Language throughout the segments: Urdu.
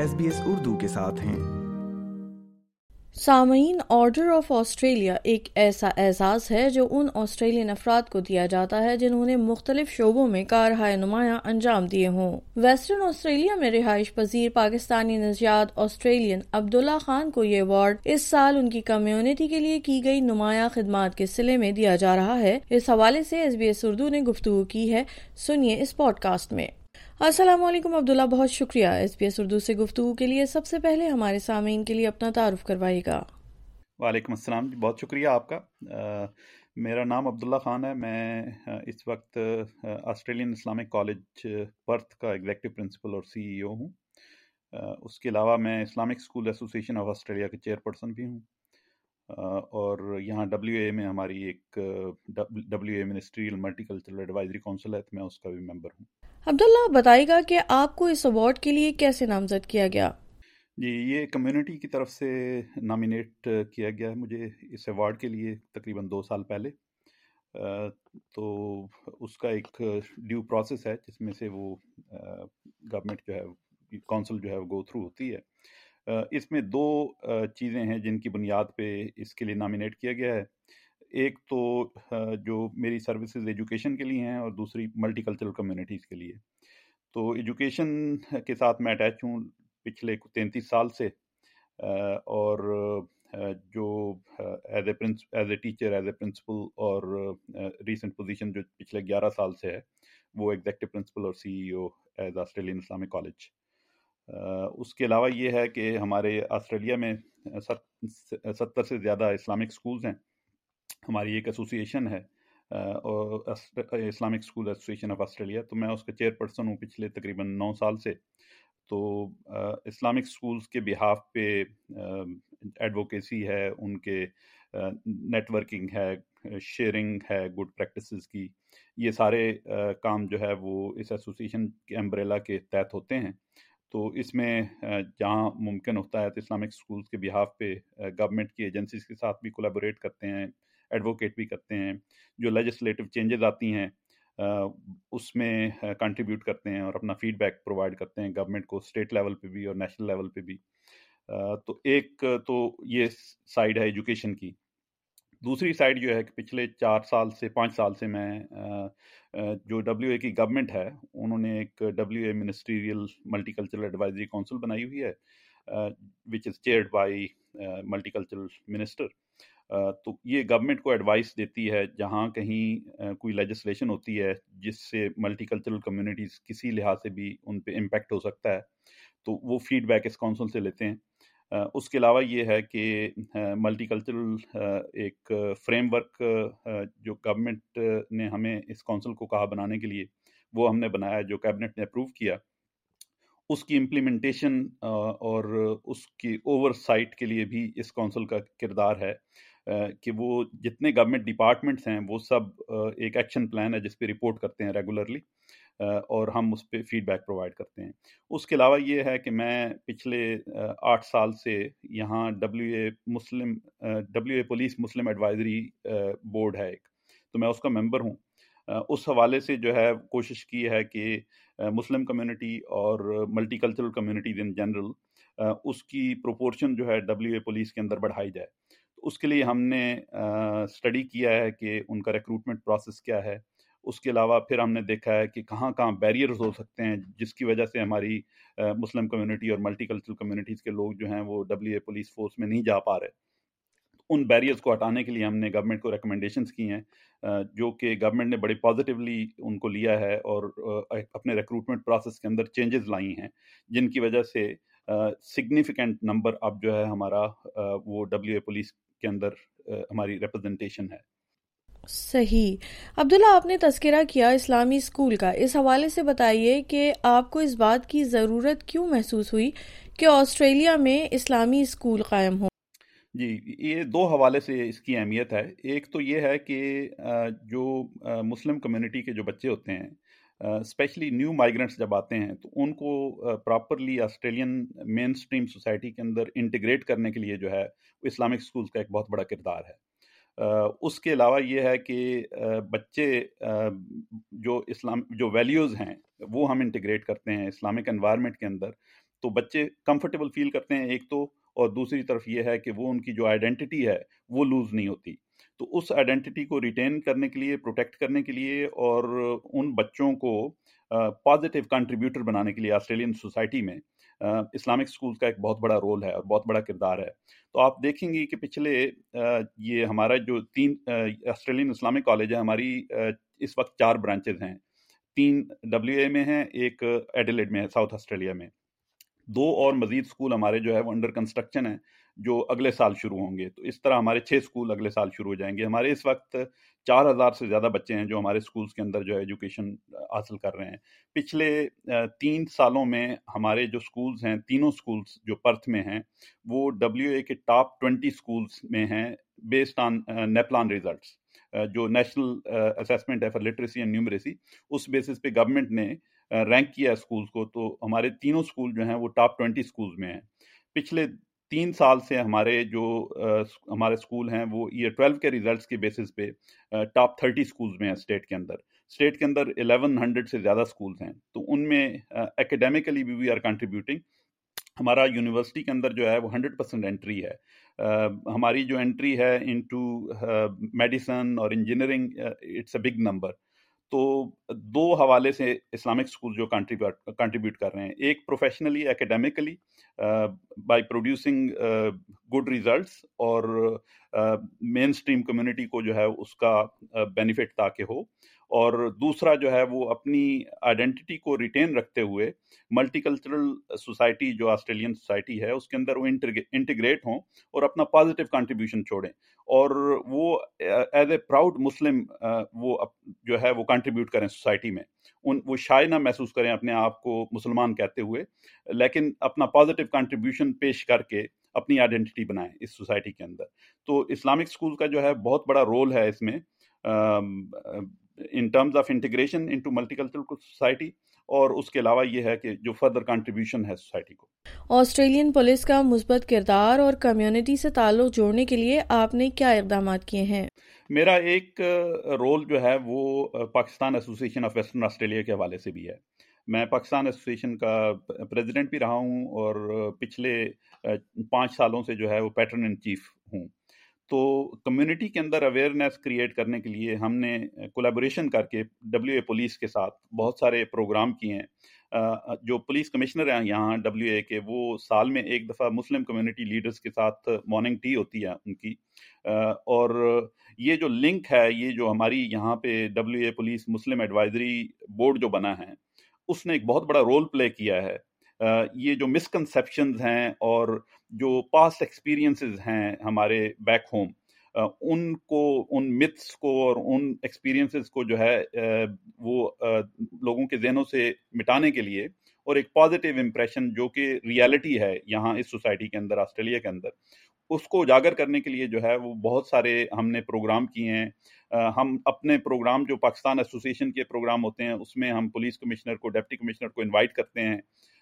ایس بی ایس اردو کے ساتھ ہیں۔ سامعین آرڈر آف آسٹریلیا ایک ایسا اعزاز ہے جو ان آسٹریلین افراد کو دیا جاتا ہے جنہوں نے مختلف شعبوں میں کارہائے نمایاں انجام دیے ہوں۔ ویسٹرن آسٹریلیا میں رہائش پذیر پاکستانی نژاد آسٹریلین عبداللہ خان کو یہ ایوارڈ اس سال ان کی کمیونٹی کے لیے کی گئی نمایاں خدمات کے سلے میں دیا جا رہا ہے۔ اس حوالے سے ایس بی ایس اردو نے گفتگو کی ہے۔ سنیے اس پوڈ کاسٹ میں۔ السلام علیکم عبداللہ، بہت شکریہ ایس پی ایس اردو سے گفتگو کے لیے۔ سب سے پہلے ہمارے سامعین کے لیے اپنا تعارف کروائے گا۔ وعلیکم السلام جی بہت شکریہ آپ کا۔ میرا نام عبداللہ خان ہے۔ میں اس وقت آسٹریلین اسلامک کالج پرتھ کا ایگزیکٹو پرنسپل اور سی ای او ہوں۔ اس کے علاوہ میں Islamic school association of Australia کے چیئر پرسن بھی ہوں۔ اور یہاں ڈبلیو اے میں ہماری ایک W A ministerial multicultural advisory council ہے میں اس کا بھی ممبر ہوں۔ عبداللہ بتائے گا کہ آپ کو اس ایوارڈ کے لیے کیسے نامزد کیا گیا؟ جی یہ کمیونٹی کی طرف سے نامینیٹ کیا گیا ہے مجھے اس ایوارڈ کے لیے تقریباً دو سال پہلے۔ تو اس کا ایک ڈیو پروسیس ہے جس میں سے وہ گورنمنٹ جو ہے کونسل جو ہے وہ گو تھرو ہوتی ہے۔ اس میں دو چیزیں ہیں جن کی بنیاد پہ اس کے لیے نامینیٹ کیا گیا ہے۔ ایک تو جو میری سروسز ایجوکیشن کے لیے ہیں اور دوسری ملٹی کلچرل کمیونٹیز کے لیے۔ تو ایجوکیشن کے ساتھ میں اٹیچ ہوں پچھلے تینتیس سال سے اور جو as a prince as a teacher as a principal اور ریسنٹ پوزیشن جو پچھلے گیارہ سال سے ہے، وہ ایگزیکٹو پرنسپل اور C E O as Australian Islamic college اس کے علاوہ یہ ہے کہ ہمارے آسٹریلیا میں ستر سے زیادہ اسلامک اسکولز ہیں۔ ہماری ایک ایسوسیشن ہے Islamic school association of Australia. تو میں اس کا چیئر پرسن ہوں پچھلے تقریباً نو سال سے۔ تو اسلامک اسکولس کے بحاف پہ ایڈوکیسی ہے، ان کے نیٹ ورکنگ ہے شیئرنگ ہے گڈ پریکٹسز کی۔ یہ سارے کام جو ہے وہ اس ایسوسیشن کے امبریلا کے تحت ہوتے ہیں۔ تو اس میں جہاں ممکن ہوتا ہے تو اسلامک اسکولس کے بحاف پہ گورنمنٹ کی ایجنسیز کے ساتھ بھی کولیبوریٹ کرتے ہیں ایڈوکیٹ بھی کرتے ہیں، جو لیجسلیٹو چینجز آتی ہیں اس میں کنٹریبیوٹ کرتے ہیں اور اپنا فیڈ بیک پرووائڈ کرتے ہیں گورنمنٹ کو اسٹیٹ لیول پہ بھی اور نیشنل لیول پہ بھی۔ تو ایک تو یہ سائڈ ہے ایجوکیشن کی۔ دوسری سائڈ جو ہے کہ پچھلے چار سال سے، پانچ سال سے میں جو ڈبلیو اے کی گورنمنٹ ہے، انہوں نے ایک W A ministerial multicultural advisory council بنائی ہوئی ہے which is chaired by multicultural minister تو یہ گورنمنٹ کو ایڈوائس دیتی ہے، جہاں کہیں کوئی لیجسلیشن ہوتی ہے، جس سے ملٹی کلچرل کمیونٹیز کسی لحاظ سے بھی ان پہ امپیکٹ ہو سکتا ہے۔ تو وہ فیڈ بیک اس کونسل سے لیتے ہیں۔ اس کے علاوہ یہ ہے کہ ملٹی کلچرل ایک فریم ورک جو گورنمنٹ نے ہمیں اس کونسل کو کہا بنانے کے لیے، وہ ہم نے بنایا جو کیبنٹ نے اپروو کیا۔ اس کی امپلیمنٹیشن اور اس کی اوور سائٹ کے لیے بھی اس کونسل کا کردار ہے کہ وہ جتنے گورنمنٹ ڈپارٹمنٹس ہیں، وہ سب ایک ایکشن پلان ہے جس پہ رپورٹ کرتے ہیں ریگولرلی اور ہم اس پہ فیڈ بیک پرووائڈ کرتے ہیں۔ اس کے علاوہ یہ ہے کہ میں پچھلے آٹھ سال سے یہاں W A Muslim W A police Muslim advisory board ہے ایک۔ تو میں اس کا ممبر ہوں۔ اس حوالے سے جو ہے کوشش کی ہے کہ مسلم کمیونٹی اور multicultural communities in general اس کی پروپورشن جو ہے ڈبلیو اے پولیس کے اندر بڑھائی جائے۔ اس کے لیے ہم نے اسٹڈی کیا ہے کہ ان کا ریکروٹمنٹ پروسیس کیا ہے۔ اس کے علاوہ پھر ہم نے دیکھا ہے کہ کہاں کہاں بیریئرز ہو سکتے ہیں، جس کی وجہ سے ہماری مسلم کمیونٹی اور ملٹی کلچرل کمیونٹیز کے لوگ جو ہیں وہ ڈبلیو اے پولیس فورس میں نہیں جا پا رہے۔ ان بیریئرز کو ہٹانے کے لیے ہم نے گورنمنٹ کو ریکمنڈیشنس کی ہیں جو کہ گورنمنٹ نے بڑے پازیٹیولی ان کو لیا ہے اور اپنے ریکروٹمنٹ پروسیس کے اندر چینجز لائی ہیں، جن کی وجہ سے سگنیفیکنٹ نمبر اب جو ہے ہمارا وہ ڈبلیو اے پولیس کے اندر ہماری ریپرزنٹیشن ہے۔ صحیح۔ عبداللہ، آپ نے تذکرہ کیا اسلامی اسکول کا۔ اس حوالے سے بتائیے کہ آپ کو اس بات کی ضرورت کیوں محسوس ہوئی کہ آسٹریلیا میں اسلامی اسکول قائم ہو جی یہ دو حوالے سے اس کی اہمیت ہے۔ ایک تو یہ ہے کہ جو مسلم کمیونٹی کے جو بچے ہوتے ہیں اسپیشلی نیو مائیگرنٹس جب آتے ہیں، تو ان کو properly Australian mainstream society کے اندر انٹیگریٹ کرنے کے لیے جو ہے اسلامک اسکولس کا ایک بہت بڑا کردار ہے۔ اس کے علاوہ یہ ہے کہ بچے جو اسلام، جو ویلیوز ہیں، وہ ہم انٹیگریٹ کرتے ہیں اسلامک انوائرمنٹ کے اندر، تو بچے کمفرٹیبل فیل کرتے ہیں ایک تو، اور دوسری طرف یہ ہے کہ وہ ان کی جو آئیڈینٹی ہے، وہ لوز نہیں ہوتی۔ تو اس آئیڈینٹی کو ریٹین کرنے کے لیے پروٹیکٹ کرنے کے لیے، اور ان بچوں کو پازیٹیو کنٹریبیوٹر بنانے کے لیے آسٹریلین سوسائٹی میں اسلامک سکولز کا ایک بہت بڑا رول ہے اور بہت بڑا کردار ہے۔ تو آپ دیکھیں گے کہ پچھلے یہ ہمارا جو تین آسٹریلین اسلامک کالج ہے ہماری اس وقت چار برانچز ہیں۔ تین ڈبلیو اے میں ہیں، ایک ایڈیلیڈ میں ہے، ساؤتھ آسٹریلیا میں۔ دو اور مزید اسکول ہمارے جو ہے وہ انڈر کنسٹرکشن ہیں۔ جو اگلے سال شروع ہوں گے۔ تو اس طرح ہمارے چھ اسکول اگلے سال شروع ہو جائیں گے۔ ہمارے اس وقت چار ہزار سے زیادہ بچے ہیں جو ہمارے اسکولس کے اندر جو ہے ایجوکیشن حاصل کر رہے ہیں۔ پچھلے تین سالوں میں ہمارے جو اسکولس ہیں، تینوں اسکولس جو پرتھ میں ہیں، وہ ڈبلیو اے کے ٹاپ ٹوینٹی اسکولس میں ہیں بیسڈ آن نیپلان ریزلٹس جو نیشنل اسیسمنٹ ہے فار لٹریسی اینڈ نیومریسی اس بیسس پہ گورنمنٹ نے رینک کیا اسکولس کو۔ تو ہمارے تینوں اسکول جو ہیں وہ ٹاپ ٹوینٹی اسکولس میں ہیں۔ پچھلے تین سال سے ہمارے جو ہمارے اسکول ہیں، وہ ایئر ٹویلو کے ریزلٹس کے بیسس پہ ٹاپ تھرٹی اسکولس میں ہیں اسٹیٹ کے اندر۔ اسٹیٹ کے اندر الیون ہنڈریڈ سے زیادہ اسکولس ہیں۔ تو ان میں اکیڈیمیکلی بھی وی آر کنٹریبیوٹنگ ہمارا یونیورسٹی کے اندر جو ہے، وہ ہنڈریڈ پرسینٹ انٹری ہے۔ ہماری جو انٹری ہے ان ٹو میڈیسن اور engineering it's a big number تو دو حوالے سے اسلامک اسکول جو کنٹریبیوٹ کر رہے ہیں۔ ایک professionally academically by producing good results اور مین اسٹریم کمیونٹی کو جو ہے اس کا بینیفٹ تاکہ ہو۔ اور دوسرا جو ہے وہ اپنی آئیڈینٹی کو ریٹین رکھتے ہوئے ملٹی کلچرل سوسائٹی جو آسٹریلین سوسائٹی ہے، اس کے اندر وہ انٹیگریٹ ہوں اور اپنا پازیٹیو کنٹریبیوشن چھوڑیں۔ اور وہ ایز اے پراؤڈ مسلم وہ جو ہے وہ کنٹریبیوٹ کریں سوسائٹی میں۔ ان وہ شائع نہ محسوس کریں اپنے آپ کو مسلمان کہتے ہوئے، لیکن اپنا پازیٹیو کنٹریبیوشن پیش کر کے اپنی آئیڈینٹی بنائیں اس سوسائٹی کے اندر۔ تو اسلامک اسکول کا جو ہے بہت بڑا رول ہے اس میں۔ In terms of integration into multicultural society اور اس کے علاوہ یہ ہے کہ جو فردر کنٹریبیوشن ہے سوسائٹی کو۔ آسٹریلین پولیس کا مثبت کردار اور کمیونٹی سے تعلق جوڑنے کے لیے آپ نے کیا اقدامات کیے ہیں؟ میرا ایک رول جو ہے وہ Pakistan association of Western Australia کے حوالے سے بھی ہے۔ میں پاکستان ایسوسیشن کا پریزیڈنٹ بھی رہا ہوں اور پچھلے پانچ سالوں سے جو ہے وہ پیٹرن ان چیف ہوں۔ تو کمیونٹی کے اندر اویئرنیس کریٹ کرنے کے لیے ہم نے کولیبوریشن کر کے ڈبلیو اے پولیس کے ساتھ بہت سارے پروگرام کیے ہیں۔ جو پولیس کمشنر ہیں یہاں ڈبلیو اے کے، وہ سال میں ایک دفعہ مسلم کمیونٹی لیڈرز کے ساتھ مارننگ ٹی ہوتی ہے ان کی۔ اور یہ جو لنک ہے، یہ جو ہماری یہاں پہ W A police Muslim advisory board جو بنا ہے، اس نے ایک بہت بڑا رول پلے کیا ہے۔ یہ جو مسکنسیپشنز ہیں اور جو پاسٹ ایکسپیرینسز ہیں ہمارے بیک ہوم ان کو، ان متس کو اور ان ایکسپیرینسز کو جو ہے وہ لوگوں کے ذہنوں سے مٹانے کے لیے اور ایک پازیٹیو امپریشن جو کہ ریالٹی ہے یہاں اس سوسائٹی کے اندر، آسٹریلیا کے اندر، اس کو اجاگر کرنے کے لیے جو ہے وہ بہت سارے ہم نے پروگرام کیے ہیں۔ ہم اپنے پروگرام جو پاکستان ایسوسیشن کے پروگرام ہوتے ہیں، اس میں ہم پولیس کمشنر کو ڈپٹی کمشنر کو انوائٹ کرتے ہیں۔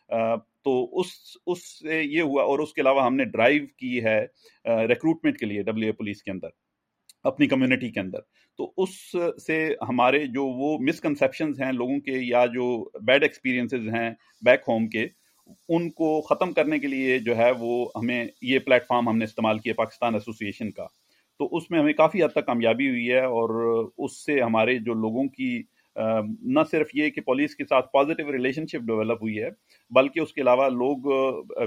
تو اس اس سے یہ ہوا اور اس کے علاوہ ہم نے ڈرائیو کی ہے ریکروٹمنٹ کے لیے ڈبلیو اے پولیس کے اندر، اپنی کمیونٹی کے اندر۔ تو اس سے ہمارے جو وہ مسکنسیپشنز ہیں لوگوں کے یا جو بیڈ ایکسپیرینسز ہیں بیک ہوم کے، ان کو ختم کرنے کے لیے جو ہے وہ ہمیں یہ پلیٹ فارم ہم نے استعمال کیا پاکستان ایسوسیشن کا۔ تو اس میں ہمیں کافی حد تک کامیابی ہوئی ہے اور اس سے ہمارے جو لوگوں کی نہ صرف یہ کہ پولیس کے ساتھ پازیٹیو ریلیشن شپ ڈیولپ ہوئی ہے، بلکہ اس کے علاوہ لوگ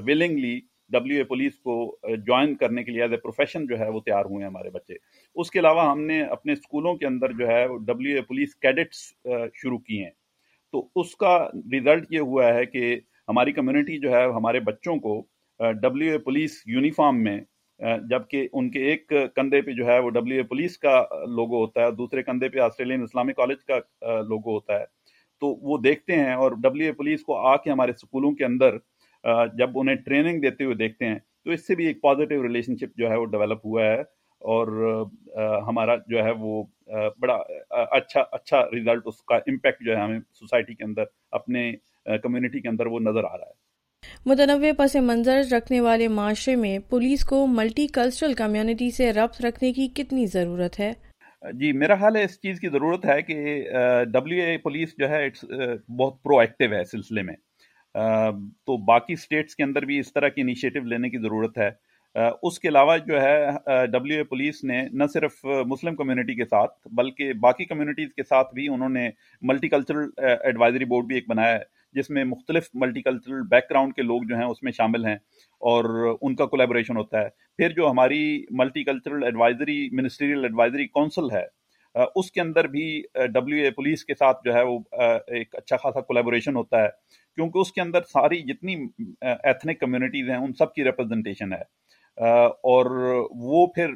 ولنگلی ڈبلیو اے پولیس کو جوائن کرنے کے لیے ایز اے پروفیشن جو ہے وہ تیار ہوئے ہیں ہمارے بچے۔ اس کے علاوہ ہم نے اپنے اسکولوں کے اندر جو ہے ڈبلیو اے پولیس کیڈٹس شروع کی ہیں۔ تو اس کا ریزلٹ یہ ہوا ہے کہ ہماری کمیونٹی جو ہے، ہمارے بچوں کو ڈبلیو اے پولیس یونیفارم میں جبکہ ان کے ایک کندھے پہ جو ہے وہ ڈبلیو اے پولیس کا لوگو ہوتا ہے، دوسرے کندھے پہ آسٹریلین اسلامک کالج کا لوگو ہوتا ہے۔ تو وہ دیکھتے ہیں اور ڈبلیو اے پولیس کو آ کے ہمارے اسکولوں کے اندر جب انہیں ٹریننگ دیتے ہوئے دیکھتے ہیں، تو اس سے بھی ایک پازیٹیو ریلیشن شپ جو ہے وہ ڈیولپ ہوا ہے اور ہمارا جو ہے وہ بڑا اچھا اچھا ریزلٹ اس کا امپیکٹ جو ہے ہمیں سوسائٹی کے اندر، اپنے کمیونٹی کے اندر وہ نظر آ رہا ہے۔ متنوع پس منظر رکھنے والے معاشرے میں پولیس کو ملٹی کلچرل کمیونٹی سے ربط رکھنے کی کتنی ضرورت ہے؟ جی میرا خیال ہے اس چیز کی ضرورت ہے کہ ڈبلیو اے پولیس جو ہے بہت پرو ایکٹیو ہے سلسلے میں۔ تو باقی اسٹیٹس کے اندر بھی اس طرح کی انیشیٹو لینے کی ضرورت ہے۔ اس کے علاوہ جو ہے ڈبلیو اے پولیس نے نہ صرف مسلم کمیونٹی کے ساتھ، بلکہ باقی کمیونٹیز کے ساتھ بھی انہوں نے ملٹی کلچرل ایڈوائزری بورڈ بھی ایک بنایا ہے۔ جس میں مختلف ملٹی کلچرل بیک گراؤنڈ کے لوگ جو ہیں اس میں شامل ہیں اور ان کا کولیبوریشن ہوتا ہے۔ پھر جو ہماری multicultural advisory ministerial advisory council ہے اس کے اندر بھی ڈبلیو اے پولیس کے ساتھ جو ہے وہ ایک اچھا خاصا کولیبوریشن ہوتا ہے۔ کیونکہ اس کے اندر ساری جتنی ایتھنک کمیونٹیز ہیں، ان سب کی ریپرزنٹیشن ہے۔ اور وہ پھر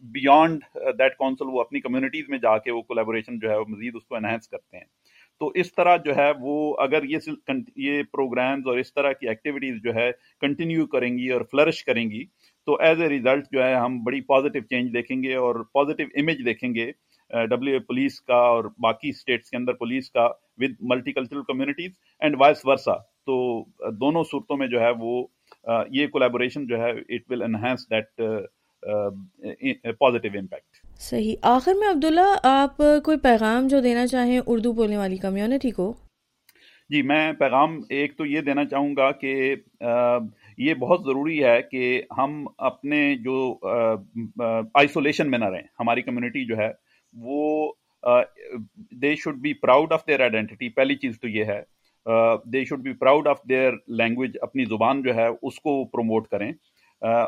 بیانڈ دیٹ کونسل وہ اپنی کمیونٹیز میں جا کے وہ کولیبوریشن جو ہے وہ مزید اس کو انہینس کرتے ہیں۔ تو اس طرح جو ہے وہ اگر یہ یہ پروگرامز اور اس طرح کی ایکٹیویٹیز جو ہے کنٹینیو کریں گی اور فلرش کریں گی، تو ایز اے ریزلٹ جو ہے ہم بڑی پازیٹیو چینج دیکھیں گے اور پازیٹیو امیج دیکھیں گے ڈبلیو اے پولیس کا اور باقی اسٹیٹس کے اندر پولیس کا with multicultural communities and vice versa تو دونوں صورتوں میں جو ہے وہ یہ کولیبوریشن جو ہے it will enhance that positive impact صحیح. آخر میں عبداللہ آپ کوئی پیغام جو دینا چاہیں اردو بولنے والی کمیونٹی کو؟ جی میں پیغام ایک تو یہ دینا چاہوں گا کہ یہ بہت ضروری ہے کہ ہم اپنے جو آئسولیشن میں نہ رہیں. ہماری کمیونٹی جو ہے وہ they should be proud of their identity پہلی چیز تو یہ ہے they should be proud of their language اپنی زبان جو ہے اس کو پروموٹ کریں.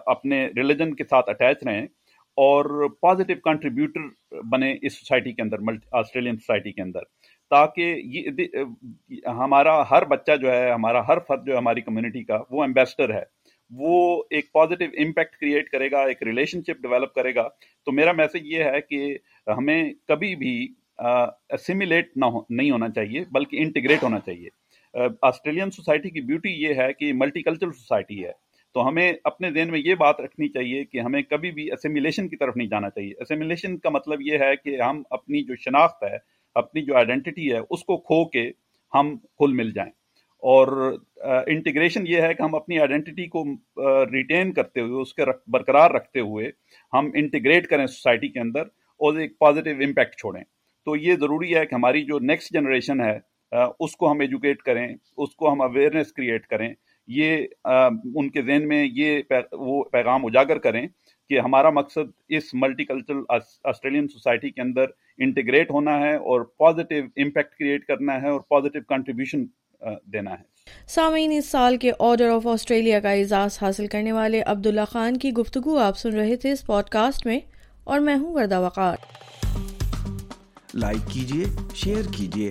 اپنے ریلیجن کے ساتھ اٹیچ رہیں اور پازیٹیو کنٹریبیوٹر بنے اس سوسائٹی کے اندر آسٹریلین سوسائٹی کے اندر، تاکہ یہ ہمارا ہر بچہ جو ہے، ہمارا ہر فرد جو ہے، ہماری کمیونٹی کا وہ ایمبیسڈر ہے۔ وہ ایک پازیٹیو امپیکٹ کریٹ کرے گا، ایک ریلیشن شپ ڈیولپ کرے گا۔ تو میرا میسج یہ ہے کہ ہمیں کبھی بھی اسیمیلیٹ نہ ہو نہیں ہونا چاہیے، بلکہ انٹیگریٹ ہونا چاہیے۔ آسٹریلین سوسائٹی کی بیوٹی یہ ہے کہ ملٹی کلچرل سوسائٹی ہے۔ تو ہمیں اپنے ذہن میں یہ بات رکھنی چاہیے کہ ہمیں کبھی بھی اسیمیلیشن کی طرف نہیں جانا چاہیے۔ اسیمیلیشن کا مطلب یہ ہے کہ ہم اپنی جو شناخت ہے، اپنی جو آئیڈینٹی ہے، اس کو کھو کے ہم کھل مل جائیں۔ اور انٹیگریشن یہ ہے کہ ہم اپنی آئیڈینٹی کو ریٹین کرتے ہوئے، اس کے برقرار رکھتے ہوئے ہم انٹیگریٹ کریں سوسائٹی کے اندر اور ایک پازیٹیو امپیکٹ چھوڑیں۔ تو یہ ضروری ہے کہ ہماری جو نیکسٹ جنریشن ہے اس کو ہم ایجوکیٹ کریں، اس کو ہم اویئرنیس کریٹ کریں۔ یہ ان کے ذہن میں یہ وہ پیغام اجاگر کریں کہ ہمارا مقصد اس ملٹی کلچرل آسٹریلین سوسائٹی کے اندر انٹیگریٹ ہونا ہے اور پازیٹیو امپیکٹ کریٹ کرنا ہے اور پازیٹیو کنٹریبیوشن دینا ہے۔ سامعین اس سال کے آرڈر آف آسٹریلیا کا اعزاز حاصل کرنے والے عبداللہ خان کی گفتگو آپ سن رہے تھے اس پوڈ کاسٹ میں اور میں ہوں وردہ وقار۔ لائک کیجیے شیئر کیجیے